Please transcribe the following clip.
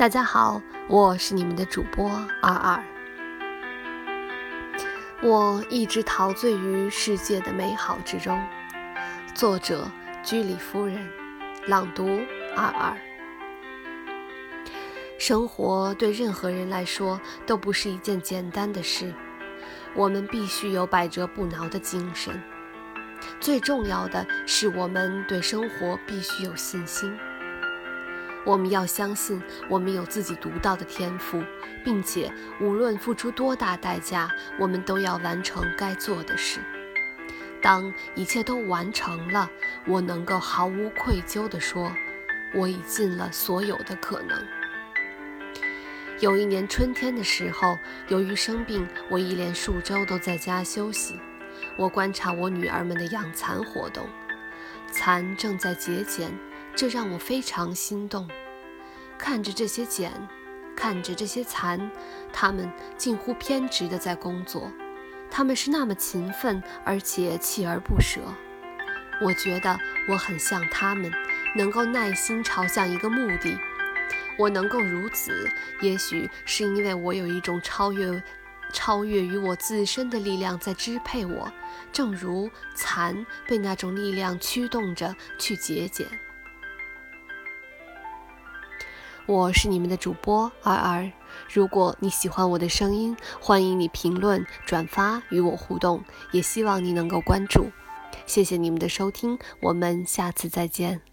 大家好，我是你们的主播二二。我一直陶醉于世界的美好之中。作者：居里夫人。朗读：二二。生活对任何人来说都不是一件简单的事，我们必须有百折不挠的精神。最重要的是，我们对生活必须有信心。我们要相信，我们有自己独到的天赋，并且无论付出多大代价，我们都要完成该做的事。当一切都完成了，我能够毫无愧疚地说，我已尽了所有的可能。有一年春天的时候，由于生病，我一连数周都在家休息。我观察我女儿们的养蚕活动，蚕正在节俭。这让我非常心动，看着这些茧，看着这些蚕，它们近乎偏执地在工作，它们是那么勤奋，而且锲而不舍。我觉得我很像它们，能够耐心朝向一个目的。我能够如此，也许是因为我有一种超越、超越于我自身的力量在支配我，正如蚕被那种力量驱动着去节俭。我是你们的主播二二。如果你喜欢我的声音，欢迎你评论、转发与我互动，也希望你能够关注。谢谢你们的收听，我们下次再见。